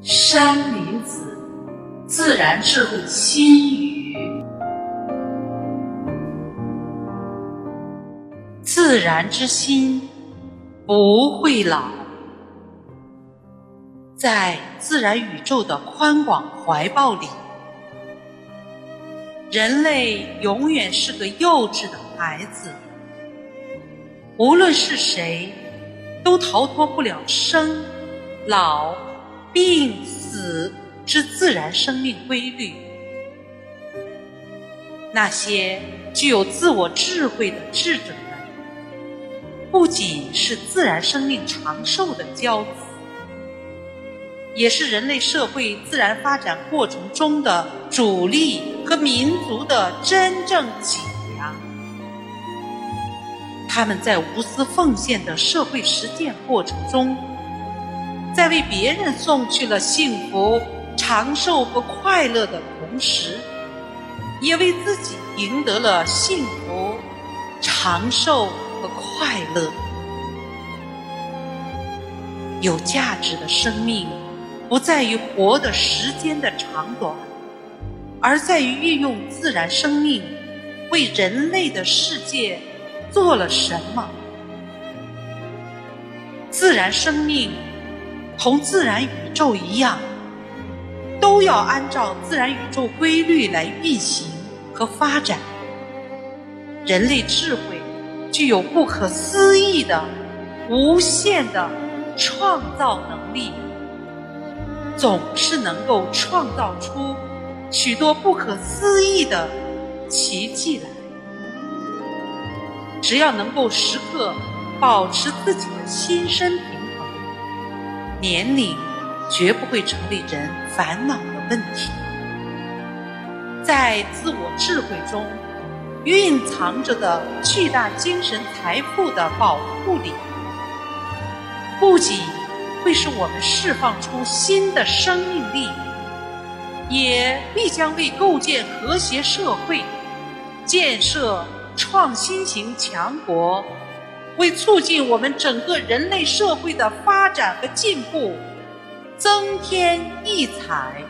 山林子，自然智慧心语。自然之心不会老，在自然宇宙的宽广怀抱里，人类永远是个幼稚的孩子。无论是谁，都逃脱不了生老。病死之自然生命规律，那些具有自我智慧的智者们，不仅是自然生命长寿的骄子，也是人类社会自然发展过程中的主力和民族的真正脊梁。他们在无私奉献的社会实践过程中。在为别人送去了幸福、长寿和快乐的同时，也为自己赢得了幸福、长寿和快乐。有价值的生命，不在于活的时间的长短，而在于运用自然生命为人类的世界做了什么。自然生命。同自然宇宙一样，都要按照自然宇宙规律来运行和发展。人类智慧具有不可思议的、无限的创造能力，总是能够创造出许多不可思议的奇迹来。只要能够时刻保持自己的心身。年龄绝不会成为人烦恼的问题，在自我智慧中蕴藏着的巨大精神财富的保护里，不仅会使我们释放出新的生命力，也必将为构建和谐社会、建设创新型强国。为促进我们整个人类社会的发展和进步增添异彩。